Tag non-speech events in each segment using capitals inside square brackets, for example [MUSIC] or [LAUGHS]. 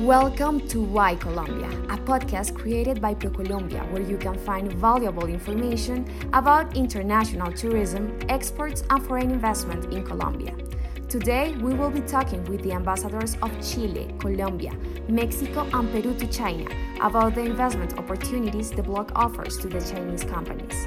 Welcome to Why Colombia, a podcast created by ProColombia where you can find valuable information about international tourism, exports, and foreign investment in Colombia. Today, we will be talking with the ambassadors of Chile, Colombia, Mexico, and Peru to China about the investment opportunities the bloc offers to the Chinese companies.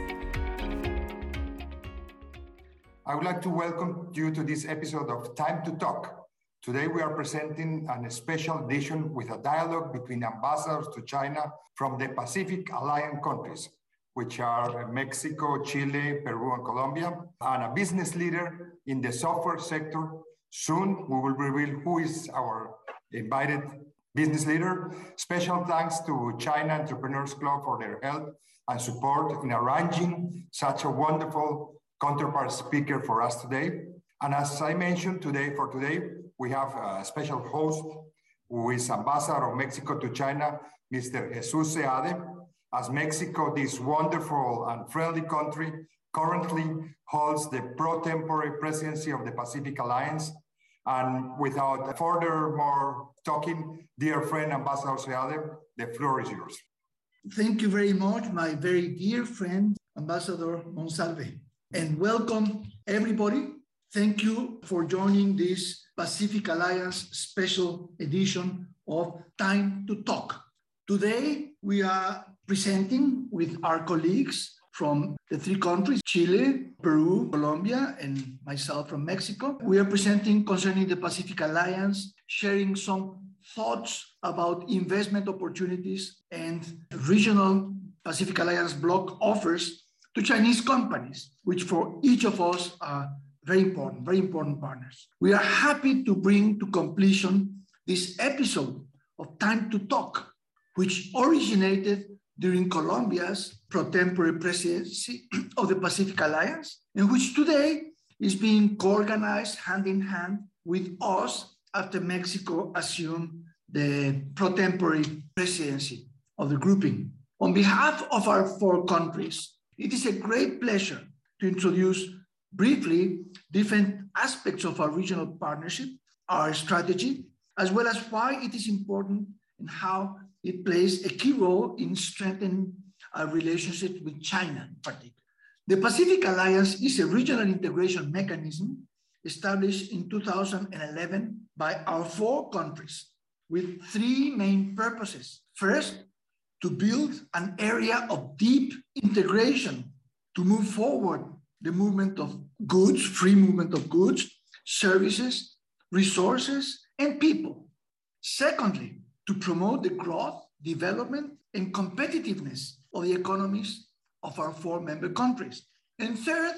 I would like to welcome you to this episode of Time to Talk, Today, we are presenting a special edition with a dialogue between ambassadors to China from the Pacific Alliance countries, which are Mexico, Chile, Peru, and Colombia, and a business leader in the software sector. Soon, we will reveal who is our invited business leader. Special thanks to China Entrepreneurs Club for their help and support in arranging such a wonderful counterpart speaker for us today. And as I mentioned today, for today, we have a special host who is Ambassador of Mexico to China, Mr. Jesus Seade. As Mexico, this wonderful and friendly country, currently holds the pro tempore presidency of the Pacific Alliance. And without further more talking, dear friend Ambassador Seade, the floor is yours. Thank you very much, my very dear friend, Ambassador Monsalve. And welcome everybody Thank you for joining this Pacific Alliance special edition of Time to Talk. Today, we are presenting with our colleagues from the three countries Chile, Peru, Colombia, and myself from Mexico. We are presenting concerning the Pacific Alliance, sharing some thoughts about investment opportunities and regional Pacific Alliance bloc offers to Chinese companies, which for each of us are very important, very important partners. We are happy to bring to completion this episode of Time to Talk, which originated during Colombia's pro tempore presidency [CLEARS THROAT] of the Pacific Alliance, and which today is being co-organized hand in hand with us after Mexico assumed the pro tempore presidency of the grouping. On behalf of our four countries, it is a great pleasure to introduce briefly different aspects of our regional partnership, our strategy, as well as why it is important and how it plays a key role in strengthening our relationship with China in particular. The Pacific Alliance is a regional integration mechanism established in 2011 by our four countries with three main purposes. First, to build an area of deep integration to move forward the movement of goods, free movement of goods, services, resources, and people. Secondly, to promote the growth, development, and competitiveness of the economies of our four member countries. And third,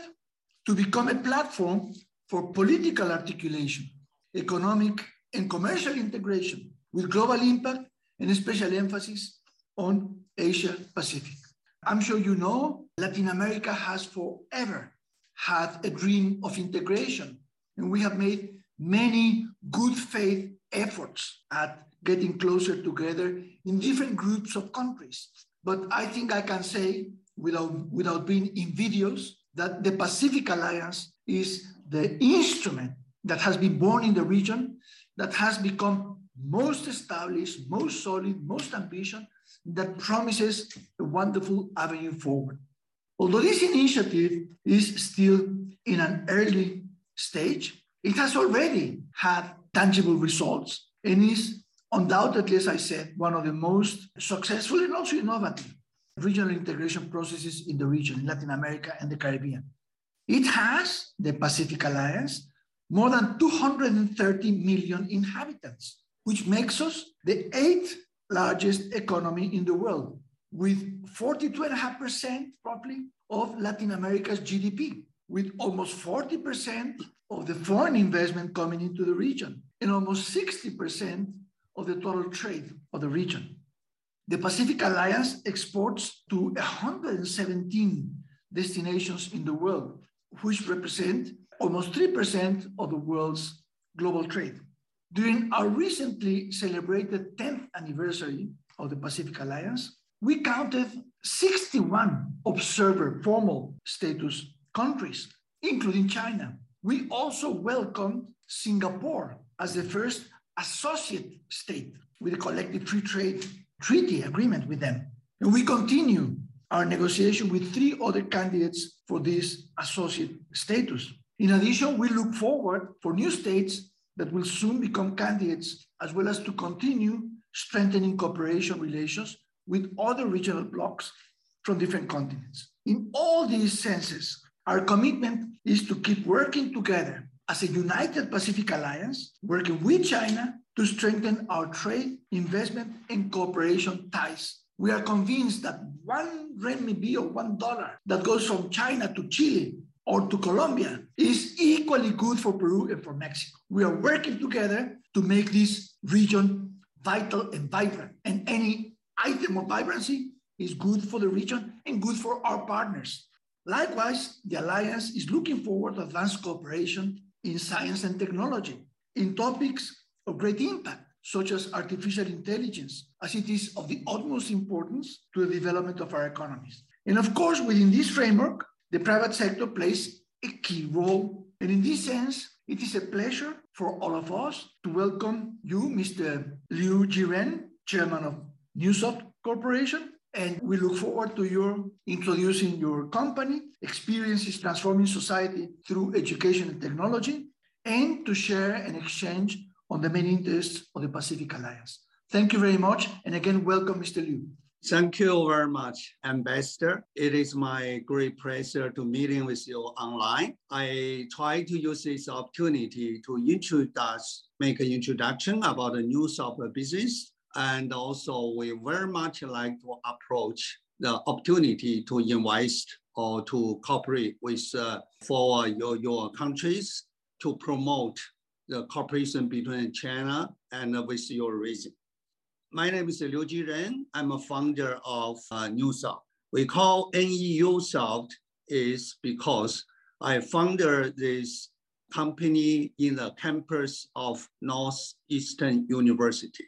to become a platform for political articulation, economic and commercial integration with global impact and a special emphasis on Asia Pacific. I'm sure you know Latin America has forever had a dream of integration. And we have made many good faith efforts at getting closer together in different groups of countries. But I think I can say, without, without being invidious, that the Pacific Alliance is the instrument that has been born in the region, that has become most established, most solid, most ambitious, that promises a wonderful avenue forward. Although this initiative is still in an early stage, it has already had tangible results and is undoubtedly, as I said, one of the most successful and also innovative regional integration processes in the region, in Latin America and the Caribbean. It has, the Pacific Alliance, more than 230 million inhabitants, which makes us the eighth largest economy in the world with 42.5% probably of Latin America's GDP, with almost 40% of the foreign investment coming into the region and almost 60% of the total trade of the region. The Pacific Alliance exports to 117 destinations in the world, which represent almost 3% of the world's global trade. During our recently celebrated 10th anniversary of the Pacific Alliance, we counted 61 observer formal status countries, including China. We also welcomed Singapore as the first associate state with a collective free trade treaty agreement with them. And we continue our negotiation with three other candidates for this associate status. In addition, we look forward for new states that will soon become candidates, as well as to continue strengthening cooperation relations with other regional blocs from different continents. In all these senses, our commitment is to keep working together as a united Pacific Alliance, working with China to strengthen our trade, investment, and cooperation ties. We are convinced that one renminbi or one dollar that goes from China to Chile or to Colombia is equally good for Peru and for Mexico. We are working together to make this region vital and vibrant. And any item of vibrancy is good for the region and good for our partners. Likewise, the Alliance is looking forward to advanced cooperation in science and technology, in topics of great impact, such as artificial intelligence, as it is of the utmost importance to the development of our economies. And of course, within this framework, the private sector plays a key role. And in this sense, it is a pleasure for all of us to welcome you, Mr. Liu Jiren, Chairman of Neusoft Corporation. And we look forward to your introducing your company, experiences transforming society through education and technology, and to share and exchange on the main interests of the Pacific Alliance. Thank you very much. And again, welcome, Mr. Liu. Thank you very much, Ambassador. It is my great pleasure to meeting with you online. I try to use this opportunity to introduce, make an introduction about the Neusoft business. And also we very much like to approach the opportunity to invest or to cooperate with uh, for your, your countries to promote the cooperation between China and with your region. My name is Liu Jiren. I'm a founder of uh, Neusoft. We call NEU Soft is because I founded this company in the campus of Northeastern University.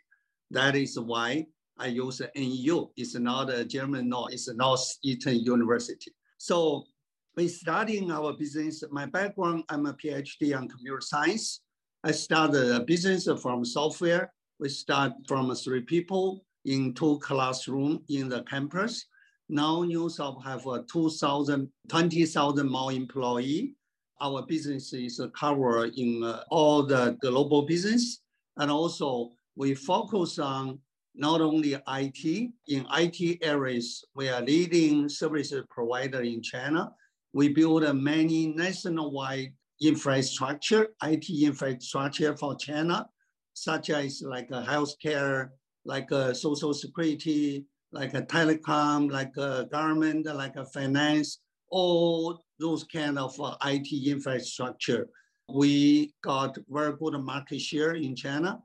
That is why I use NEU. It's not a German no, it's a Northeastern University. So when studying our business, my background, I'm a PhD on computer science. I started a business from software we start from three people in two classroom in the campus. Now Neusoft have a 2,000, 20,000 more employee. Our business is covered in uh, all the global business. And also we focus on not only IT, in IT areas, we are leading service provider in China. We build many nationwide infrastructure, IT infrastructure for China such as like a healthcare, like a social security, like a telecom, like a government, like a finance, all those kind of uh, IT infrastructure. We got very good market share in China.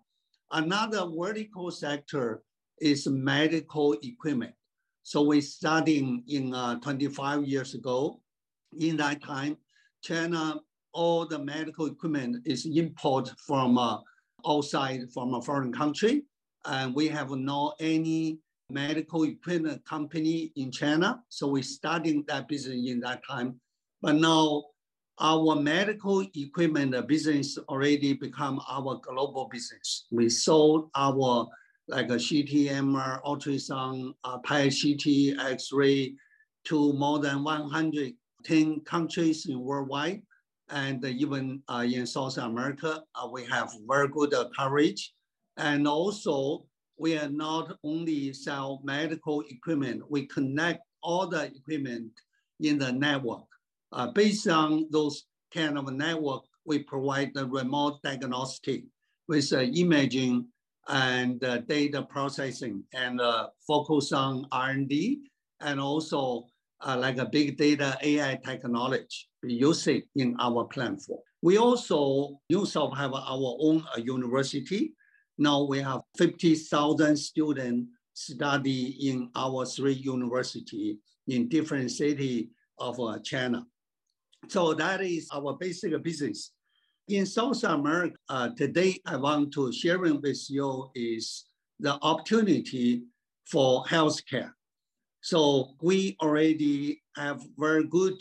Another vertical sector is medical equipment. So we starting in uh, 25 years ago. In that time, China, all the medical equipment is import from uh, outside from a foreign country. And we have no any medical equipment company in China. So we started that business in that time. But now our medical equipment business already become our global business. We sold our like a ultrasound, uh, PET CT, X-ray to more than 110 countries in worldwide and even uh, in South America, uh, we have very good uh, coverage. And also, we are not only sell medical equipment, we connect all the equipment in the network. Uh, based on those kind of network, we provide the remote diagnostic with uh, imaging and uh, data processing and focus on R&D and also like a big data AI technology we use it in our platform. We also Neusoft have our own uh, university. Now we have 50,000 students study in our three university in different city of uh, China. So that is our basic business. In South America, uh, today I want to sharing with you is the opportunity for healthcare. So we already have very good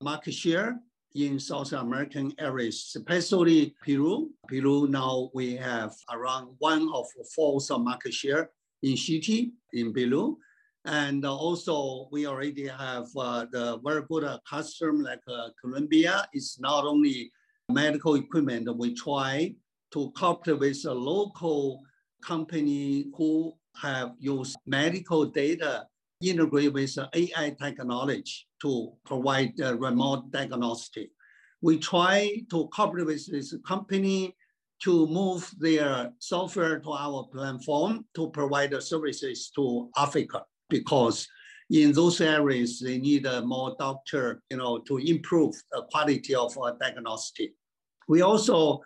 market share in South American areas, especially Peru. Peru now we have around one of fourth market share in city in Peru. And also we already have uh, the very good uh, customer like uh, Colombia. It's not only medical equipment, we try to cooperate with a local company who have used medical data integrate with AI technology to provide remote diagnostic. We try to cooperate with this company to move their software to our platform to provide the services to Africa because in those areas they need a more doctor, you know, to improve the quality of our diagnostic. We also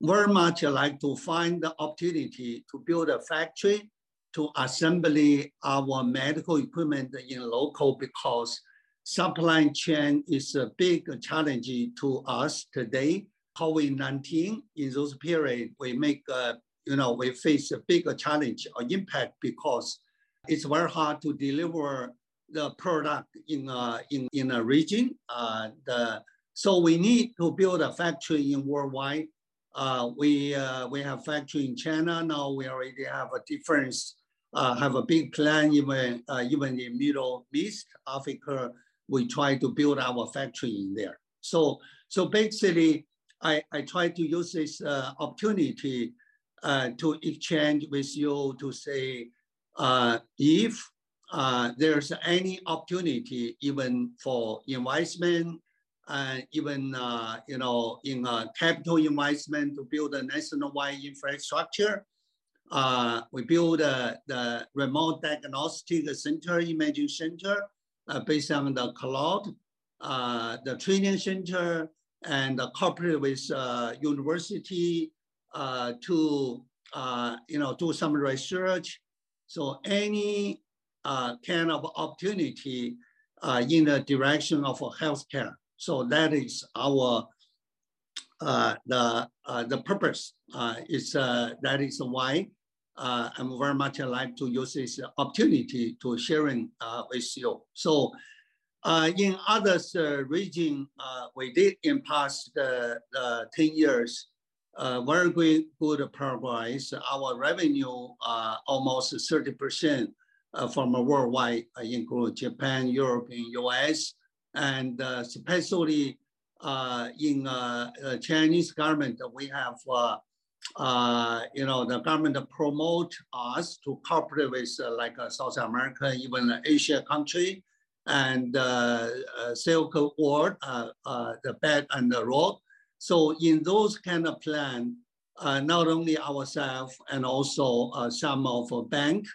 very much like to find the opportunity to build a factory to assembly our medical equipment in local because supply chain is a big challenge to us today. COVID-19, in those period, we make, uh, you know, we face a bigger challenge or impact because it's very hard to deliver the product in a, in, in a region. Uh, the, so we need to build a factory in worldwide. Uh, we, uh, we have factory in China. Now we already have a difference uh, have a big plan even, uh, even in Middle East, Africa, we try to build our factory in there. So, so basically, I, I try to use this uh, opportunity uh, to exchange with you to say, uh, if uh, there's any opportunity even for investment, and even you know in capital investment to build a nationwide infrastructure, uh, we build uh, the remote diagnostic center, imaging center, uh, based on the cloud, uh, the training center, and cooperate with uh, university uh, to you know do some research. So any kind of opportunity in the direction of healthcare. So that is our uh, the uh, the purpose uh, is that is why uh, I'm very much like to use this opportunity to sharing uh, with you. So uh, in other uh, region, uh, we did in past uh, 10 years, uh, very good, good progress. Our revenue almost 30% from worldwide, include Japan, Europe, and US, and especially in Chinese government, we have uh, you know, the government promote us to cooperate with uh, like uh, South America, even Asia country, and uh, uh, Silk Road, uh, uh, the Belt and the Road. So in those kind of plan, uh, not only ourselves and also uh, some of a bank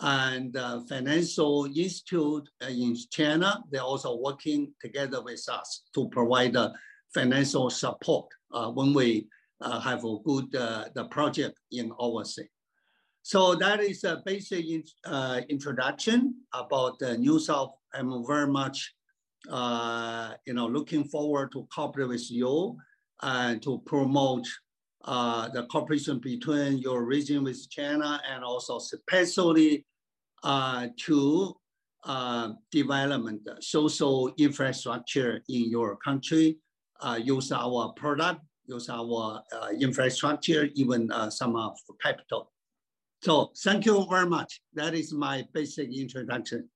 and uh, financial institute in China, they're also working together with us to provide uh, financial support uh, when we uh, have a good uh, the project in overseas. So that is a basic in, uh, introduction about the Neusoft. I'm very much, uh, you know, looking forward to cooperate with you and to promote uh, the cooperation between your region with China and also especially uh, to development social infrastructure in your country, use our product use our uh, infrastructure, even uh, some of capital. So thank you very much. That is my basic introduction.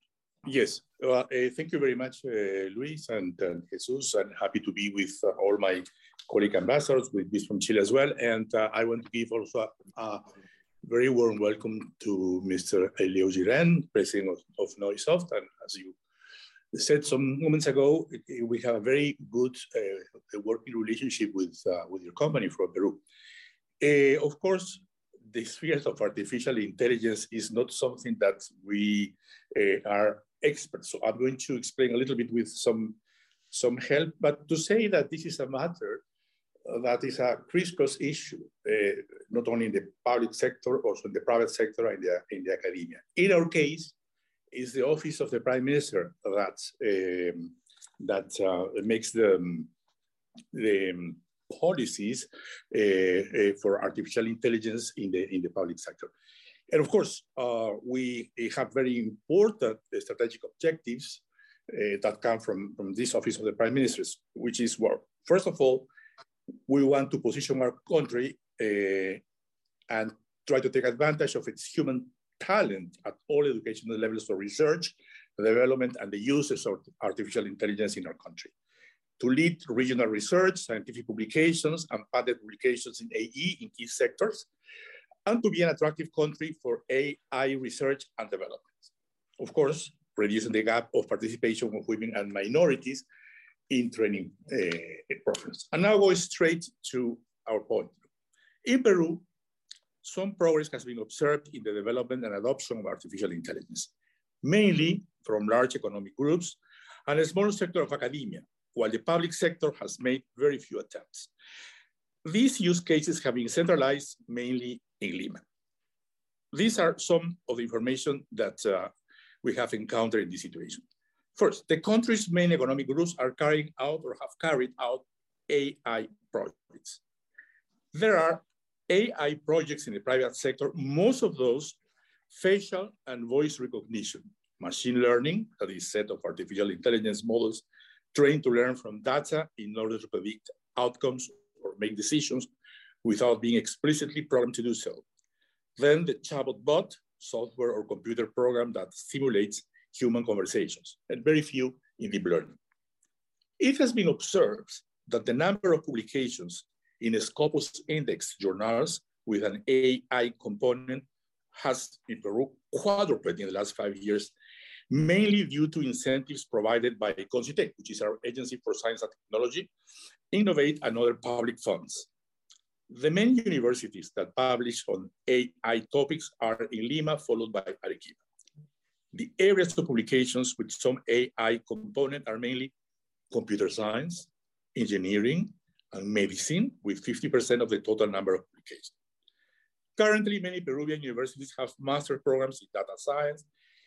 Yes, uh, thank you very much, uh, Luis and, and Jesus. I'm happy to be with uh, all my colleague ambassadors, with this from Chile as well. And uh, I want to give also a, a, very warm welcome to Mr. Liu Jiren, President of, of Neusoft. And as you said some moments ago, we have a very good uh, working relationship with, uh, with your company from Peru. Uh, of course, the sphere of artificial intelligence is not something that we uh, are experts. So I'm going to explain a little bit with some, some help, but to say that this is a matter that is a crisscross issue, uh, not only in the public sector, also in the private sector and the, in the academia. In our case, it's the office of the prime minister that um, that uh, makes the the policies uh, uh, for artificial intelligence in the in the public sector. And of course, uh, we have very important strategic objectives uh, that come from, from this office of the prime ministers, which is well, first of all, we want to position our country uh, and try to take advantage of its human talent at all educational levels for research, development, and the uses of artificial intelligence in our country. To lead regional research, scientific publications, and patent publications in AI in key sectors, and to be an attractive country for AI research and development. Of course, reducing the gap of participation of women and minorities in training uh, programs. And now go straight to our point. In Peru, some progress has been observed in the development and adoption of artificial intelligence, mainly from large economic groups and a small sector of academia, while the public sector has made very few attempts. These use cases have been centralized mainly in Lima. These are some of the information that uh, we have encountered in this situation. First, the country's main economic groups are carrying out or have carried out AI projects. There are AI projects in the private sector, most of those facial and voice recognition, machine learning, that is set of artificial intelligence models trained to learn from data in order to predict outcomes or make decisions without being explicitly programmed to do so. Then the chatbot bot, software or computer program that simulates human conversations, and very few in deep learning. It has been observed that the number of publications in Scopus index journals with an AI component has in Peru quadrupled in the last five years, mainly due to incentives provided by CONCYTEC, which is our agency for science and technology, innovate and other public funds. The main universities that publish on AI topics are in Lima, followed by Arequipa. The areas of publications with some AI component are mainly computer science, engineering, and medicine, with 50% of the total number of publications. Currently, many Peruvian universities have master programs in data science,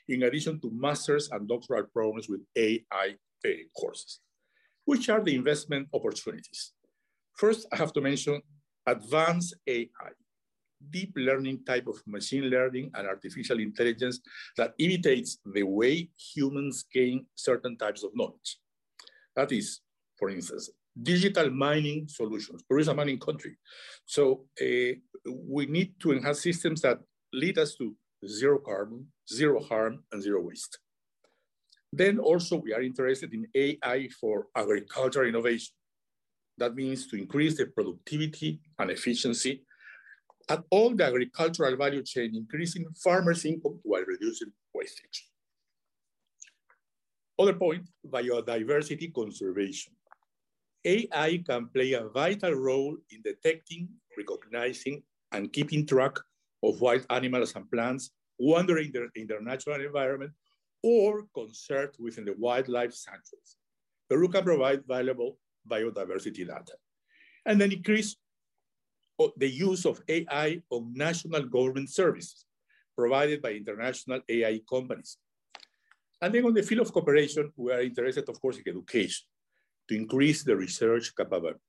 in addition to master's and doctoral programs with AI courses. Which are the investment opportunities? First, I have to mention advanced AI, deep learning type of machine learning and artificial intelligence that imitates the way humans gain certain types of knowledge. That is, for instance, digital mining solutions. Peru is a mining country. So uh, we need to enhance systems that lead us to zero carbon, zero harm, and zero waste. Then also we are interested in AI for agricultural innovation. That means to increase the productivity and efficiency at all the agricultural value chain, increasing farmers' income while reducing wastage. Other point, biodiversity conservation. AI can play a vital role in detecting, recognizing, and keeping track of wild animals and plants wandering in their natural environment or conserved within the wildlife sanctuaries. Peru can provide valuable biodiversity data. And then increase the use of AI on national government services provided by international AI companies. And then on the field of cooperation, we are interested, of course, in education to increase the research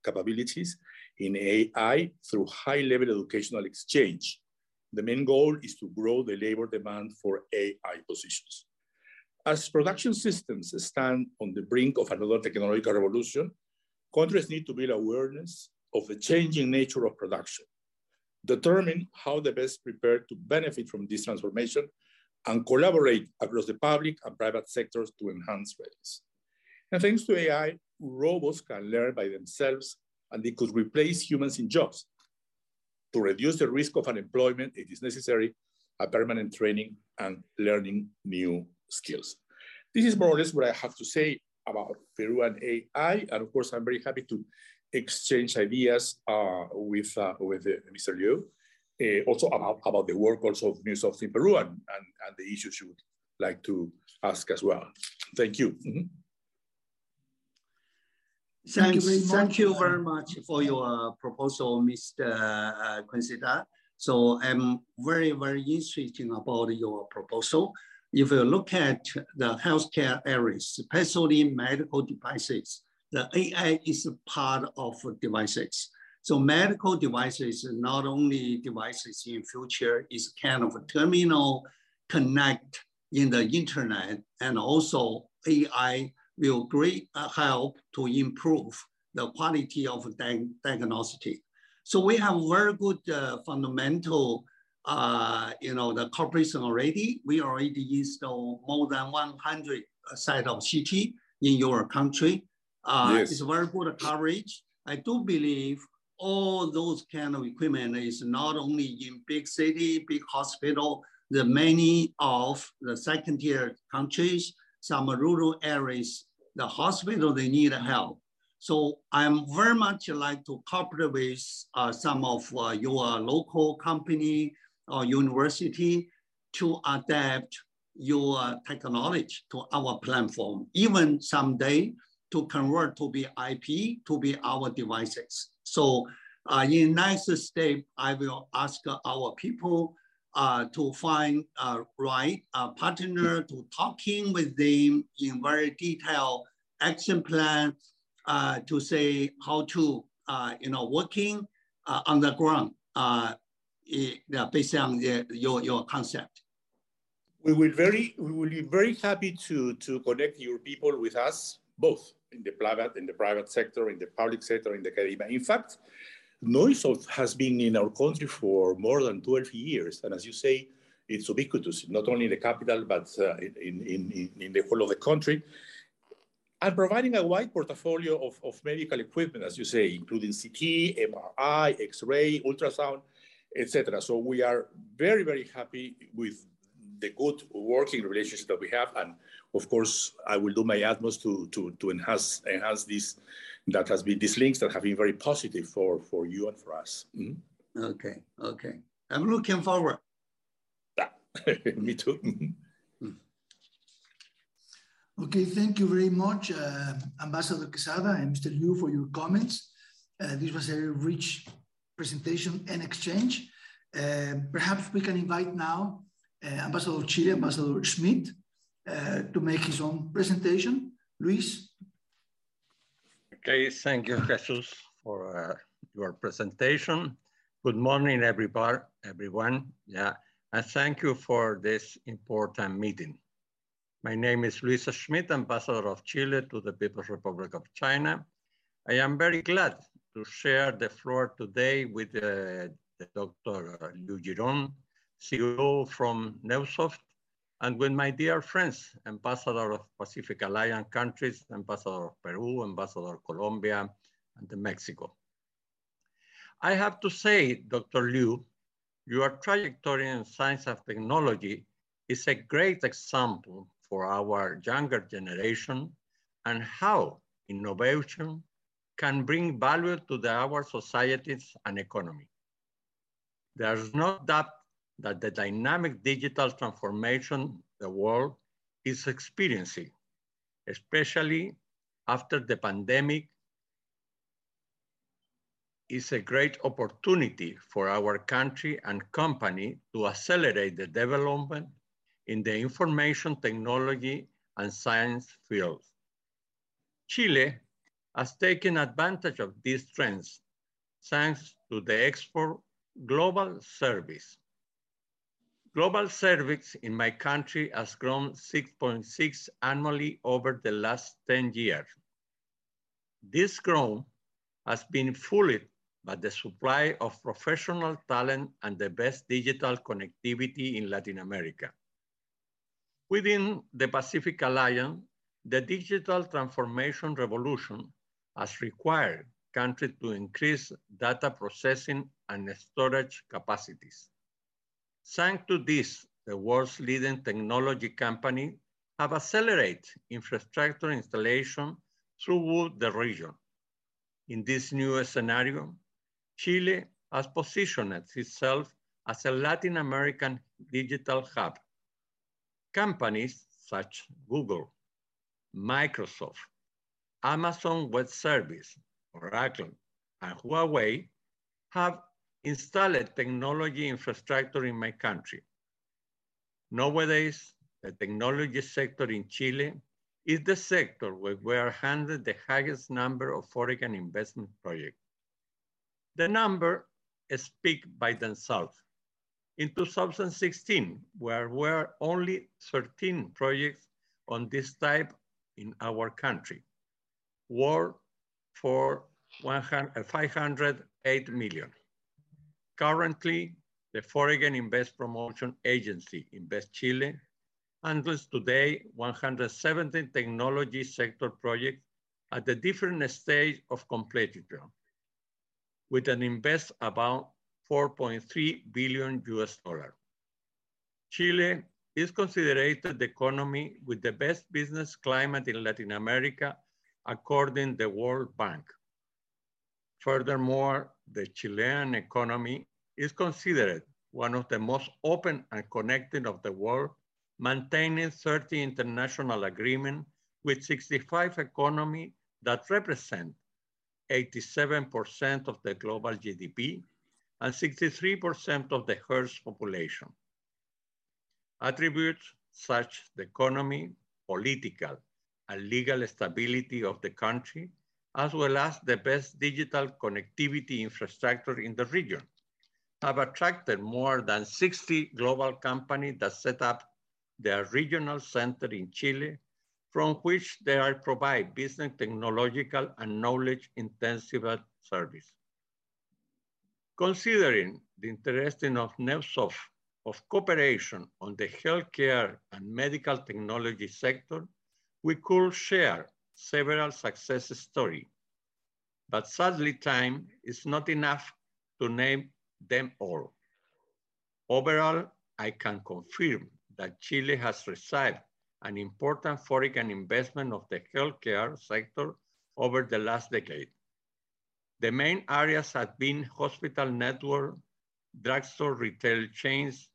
capabilities in AI through high-level educational exchange. The main goal is to grow the labor demand for AI positions. As production systems stand on the brink of another technological revolution, countries need to build awareness of the changing nature of production, determine how the best prepared to benefit from this transformation, and collaborate across the public and private sectors to enhance readiness. And thanks to AI, robots can learn by themselves and they could replace humans in jobs. To reduce the risk of unemployment, it is necessary a permanent training and learning new skills. This is more or less what I have to say about Peru and AI. And of course, I'm very happy to exchange ideas uh, with, uh, with uh, Mr. Liu, uh, also about, about the work also of Microsoft in Peru and, and, and, the issues you would like to ask as well. Thank you. Mm -hmm. Thank you very much, thank you very much for your proposal, Mr. Uh, So I'm very, very interested about your proposal. If you look at the healthcare areas, especially medical devices, the AI is a part of devices. So medical devices, not only devices in future, is kind of a terminal connect in the internet and also AI will great uh, help to improve the quality of diagnostic. So we have very good uh, fundamental, uh, you know, the corporation already. We already installed more than 100 site of CT in your country. Uh, yes. It's very good coverage. I do believe all those kind of equipment is not only in big city, big hospital, the many of the second tier countries, some rural areas, the hospital, they need help. So I'm very much like to cooperate with uh, some of uh, your local company or university to adapt your technology to our platform, even someday to convert to be IP, to be our devices. So uh, in next step, I will ask our people uh, to find a right uh, partner to talking with them in very detailed action plan uh, to say how to, uh, you know, working uh, on the ground uh, based on the, your, your concept. We will very we will be very happy to to connect your people with us both in the private in the private sector, in the public sector, in the academia. In fact, Neusoft has been in our country for more than 12 years. And as you say, it's ubiquitous, not only in the capital, but uh, in, in, in, the whole of the country. And providing a wide portfolio of, of medical equipment, as you say, including CT, MRI, X-ray, ultrasound, etc. So we are very, very happy with the good working relationship that we have. And of course, I will do my utmost to, to, to enhance, enhance this that has been these links that have been very positive for, for you and for us. Mm -hmm. Okay, okay. I'm looking forward. [LAUGHS] Me too. Hmm. Okay, thank you very much, uh, Ambassador Quesada and Mr. Liu for your comments. Uh, this was a rich presentation and exchange. Uh, perhaps we can invite now Ambassador of Chile, Ambassador Schmidt, uh, to make his own presentation. Luis, Okay, thank you, Jesus, for uh, your presentation. Good morning, everybody, everyone. Yeah, and thank you for this important meeting. My name is Luis Schmidt, Ambassador of Chile to the People's Republic of China. I am very glad to share the floor today with uh, Dr. Liu Jiren, CEO from Neusoft, and with my dear friends, Ambassador of Pacific Alliance countries, Ambassador of Peru, Ambassador of Colombia, and Mexico. I have to say, Dr. Liu, your trajectory in science and technology is a great example for our younger generation and how innovation can bring value to the, our societies and economy. There's no doubt that the dynamic digital transformation the world is experiencing, especially after the pandemic, is a great opportunity for our country and company to accelerate the development in the information technology and science fields. Chile has taken advantage of these trends thanks to the export global service Global service in my country has grown 6.6 annually over the last 10 years. This growth has been fueled by the supply of professional talent and the best digital connectivity in Latin America. Within the Pacific Alliance, the digital transformation revolution has required countries to increase data processing and storage capacities. Thanks to this, the world's leading technology company have accelerated infrastructure installation throughout the region. In this new scenario, Chile has positioned itself as a Latin American digital hub. Companies such as Google, Microsoft, Amazon Web Service, Oracle, and Huawei have installed technology infrastructure in my country. Nowadays, the technology sector in Chile is the sector where we are handed the highest number of foreign investment projects. The number speak by themselves. In 2016, there were only 13 projects on this type in our country, worth for 508 million. Currently, the Foreign Invest Promotion Agency, Invest Chile, handles today 117 technology sector projects at a different stage of completion, with an invest about 4.3 billion US dollar. Chile is considered the economy with the best business climate in Latin America, according to the World Bank. Furthermore, the Chilean economy is considered one of the most open and connected of the world, maintaining 30 international agreements with 65 economies that represent 87% of the global GDP and 63% of the Earth's population. Attributes such the economy, political, and legal stability of the country, as well as the best digital connectivity infrastructure in the region, have attracted more than 60 global companies that set up their regional center in Chile, from which they are provide business, technological, and knowledge intensive service. Considering the interesting of Neusoft of cooperation on the healthcare and medical technology sector, we could share several success stories. But sadly, time is not enough to name them all. Overall, I can confirm that Chile has received an important foreign investment of the healthcare sector over the last decade. The main areas have been hospital network, drugstore retail chains,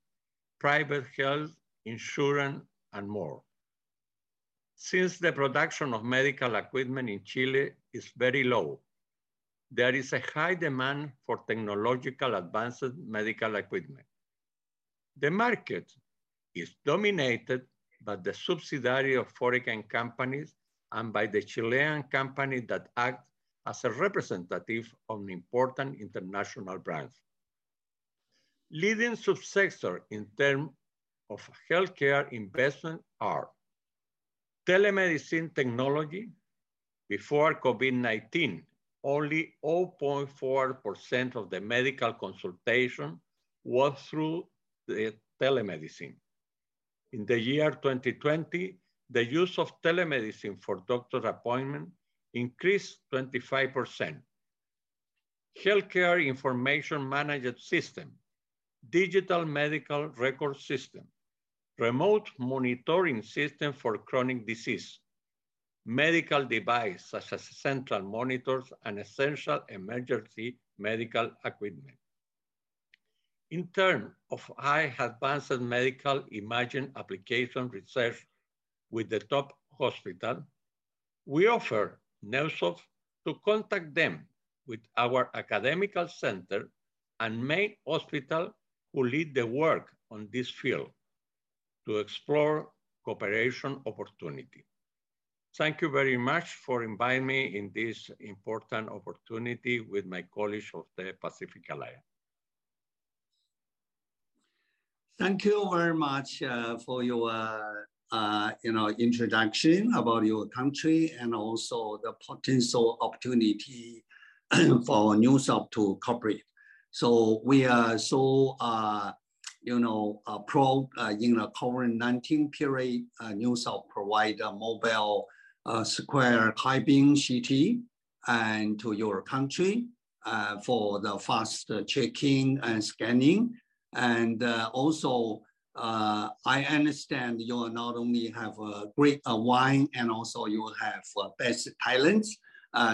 private health, insurance, and more. Since the production of medical equipment in Chile is very low, there is a high demand for technological advanced medical equipment. The market is dominated by the subsidiary of foreign companies and by the Chilean company that act as a representative of an important international brands. Leading subsector in terms of healthcare investment are telemedicine technology. Before COVID-19, only 0.4% of the medical consultation was through the telemedicine. In the year 2020, the use of telemedicine for doctor appointment increased 25%. Healthcare information management system, digital medical record system, remote monitoring system for chronic disease, medical device such as central monitors and essential emergency medical equipment. In terms of high advanced medical imaging application research with the top hospital, we offer Neusoft to contact them with our academical center and main hospital who lead the work on this field to explore cooperation opportunity. Thank you very much for inviting me in this important opportunity with my colleagues of the Pacific Alliance. Thank you very much uh, for your uh, you know introduction about your country and also the potential opportunity [CLEARS THROAT] for Neusoft to cooperate. So we are so uh, you know uh, pro uh, in the COVID-19 period. Uh, Neusoft provide a mobile uh, square typing CT and to your country uh, for the fast checking and scanning. And uh, also, uh, I understand you not only have a great uh, wine and also you have uh, best talents,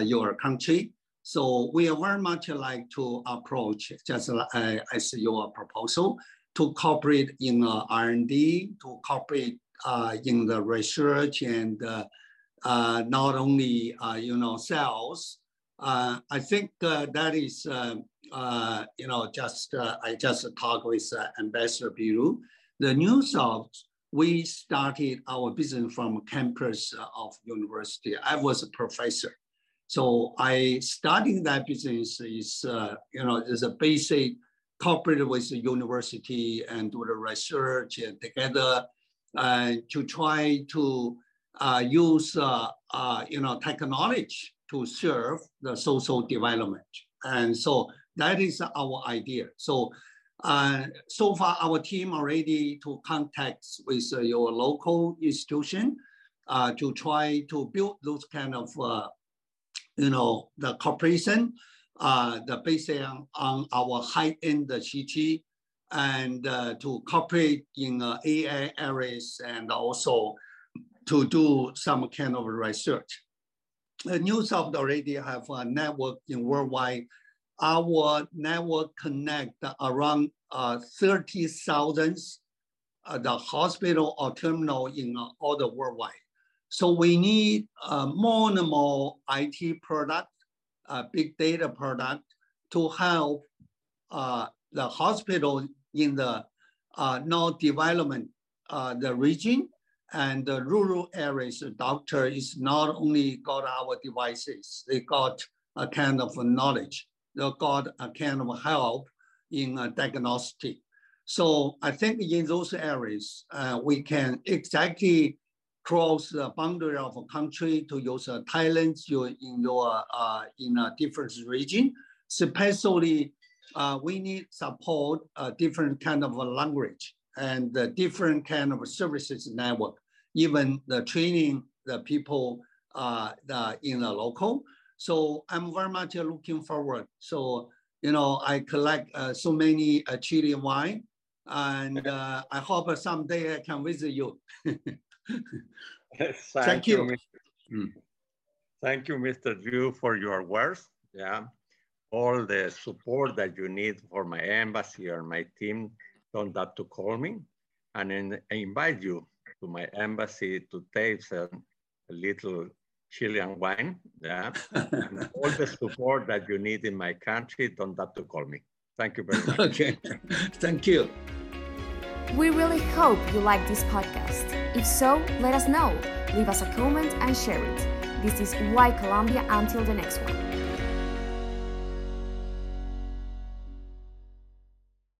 your country. So we are very much like to approach just as your proposal to cooperate in R&D, to cooperate in the research and uh, not only uh, you know sales. Uh, I think that is you know just I just talked with Ambassador Biru. The Neusoft we started our business from campus of university. I was a professor. So I starting that business is, uh, you know, is a basic cooperate with the university and do the research and together and to try to uh, use uh, uh, you know technology to serve the social development. And so that is our idea. So uh, so far our team already to contact with uh, your local institution uh, to try to build those kind of you know the cooperation uh, the based on, on our high-end CT and uh, to cooperate in uh, AI areas and also to do some kind of research. The Neusoft already have a network in worldwide. Our network connect around uh, 30,000 uh, the hospital or terminal in uh, all the worldwide. So we need uh, more and more IT product uh, big data product to help uh, the hospital in the uh, non-development uh, the region and the rural areas. The doctor is not only got our devices, they got a kind of knowledge, they got a kind of help in a diagnostic. So I think in those areas, uh, we can exactly cross the boundary of a country to use uh, talents you in your uh, in a different region. Especially, uh, we need support a different kind of language and the different kind of services network. Even the training the people uh, the, in the local. So I'm very much looking forward. So you know, I collect uh, so many uh, Chile wine, and uh, I hope someday I can visit you. [LAUGHS] [LAUGHS] Thank, Thank, you. you hmm. Thank you, Mr. Liu, for your words. Yeah, all the support that you need for my embassy or my team, don't have to call me. And then I invite you to my embassy to taste a, a little Chilean wine. Yeah, and [LAUGHS] all the support that you need in my country, don't have to call me. Thank you very much. [LAUGHS] okay, thank you. We really hope you like this podcast. If so, let us know. Leave us a comment and share it. This is Why Colombia until the next one.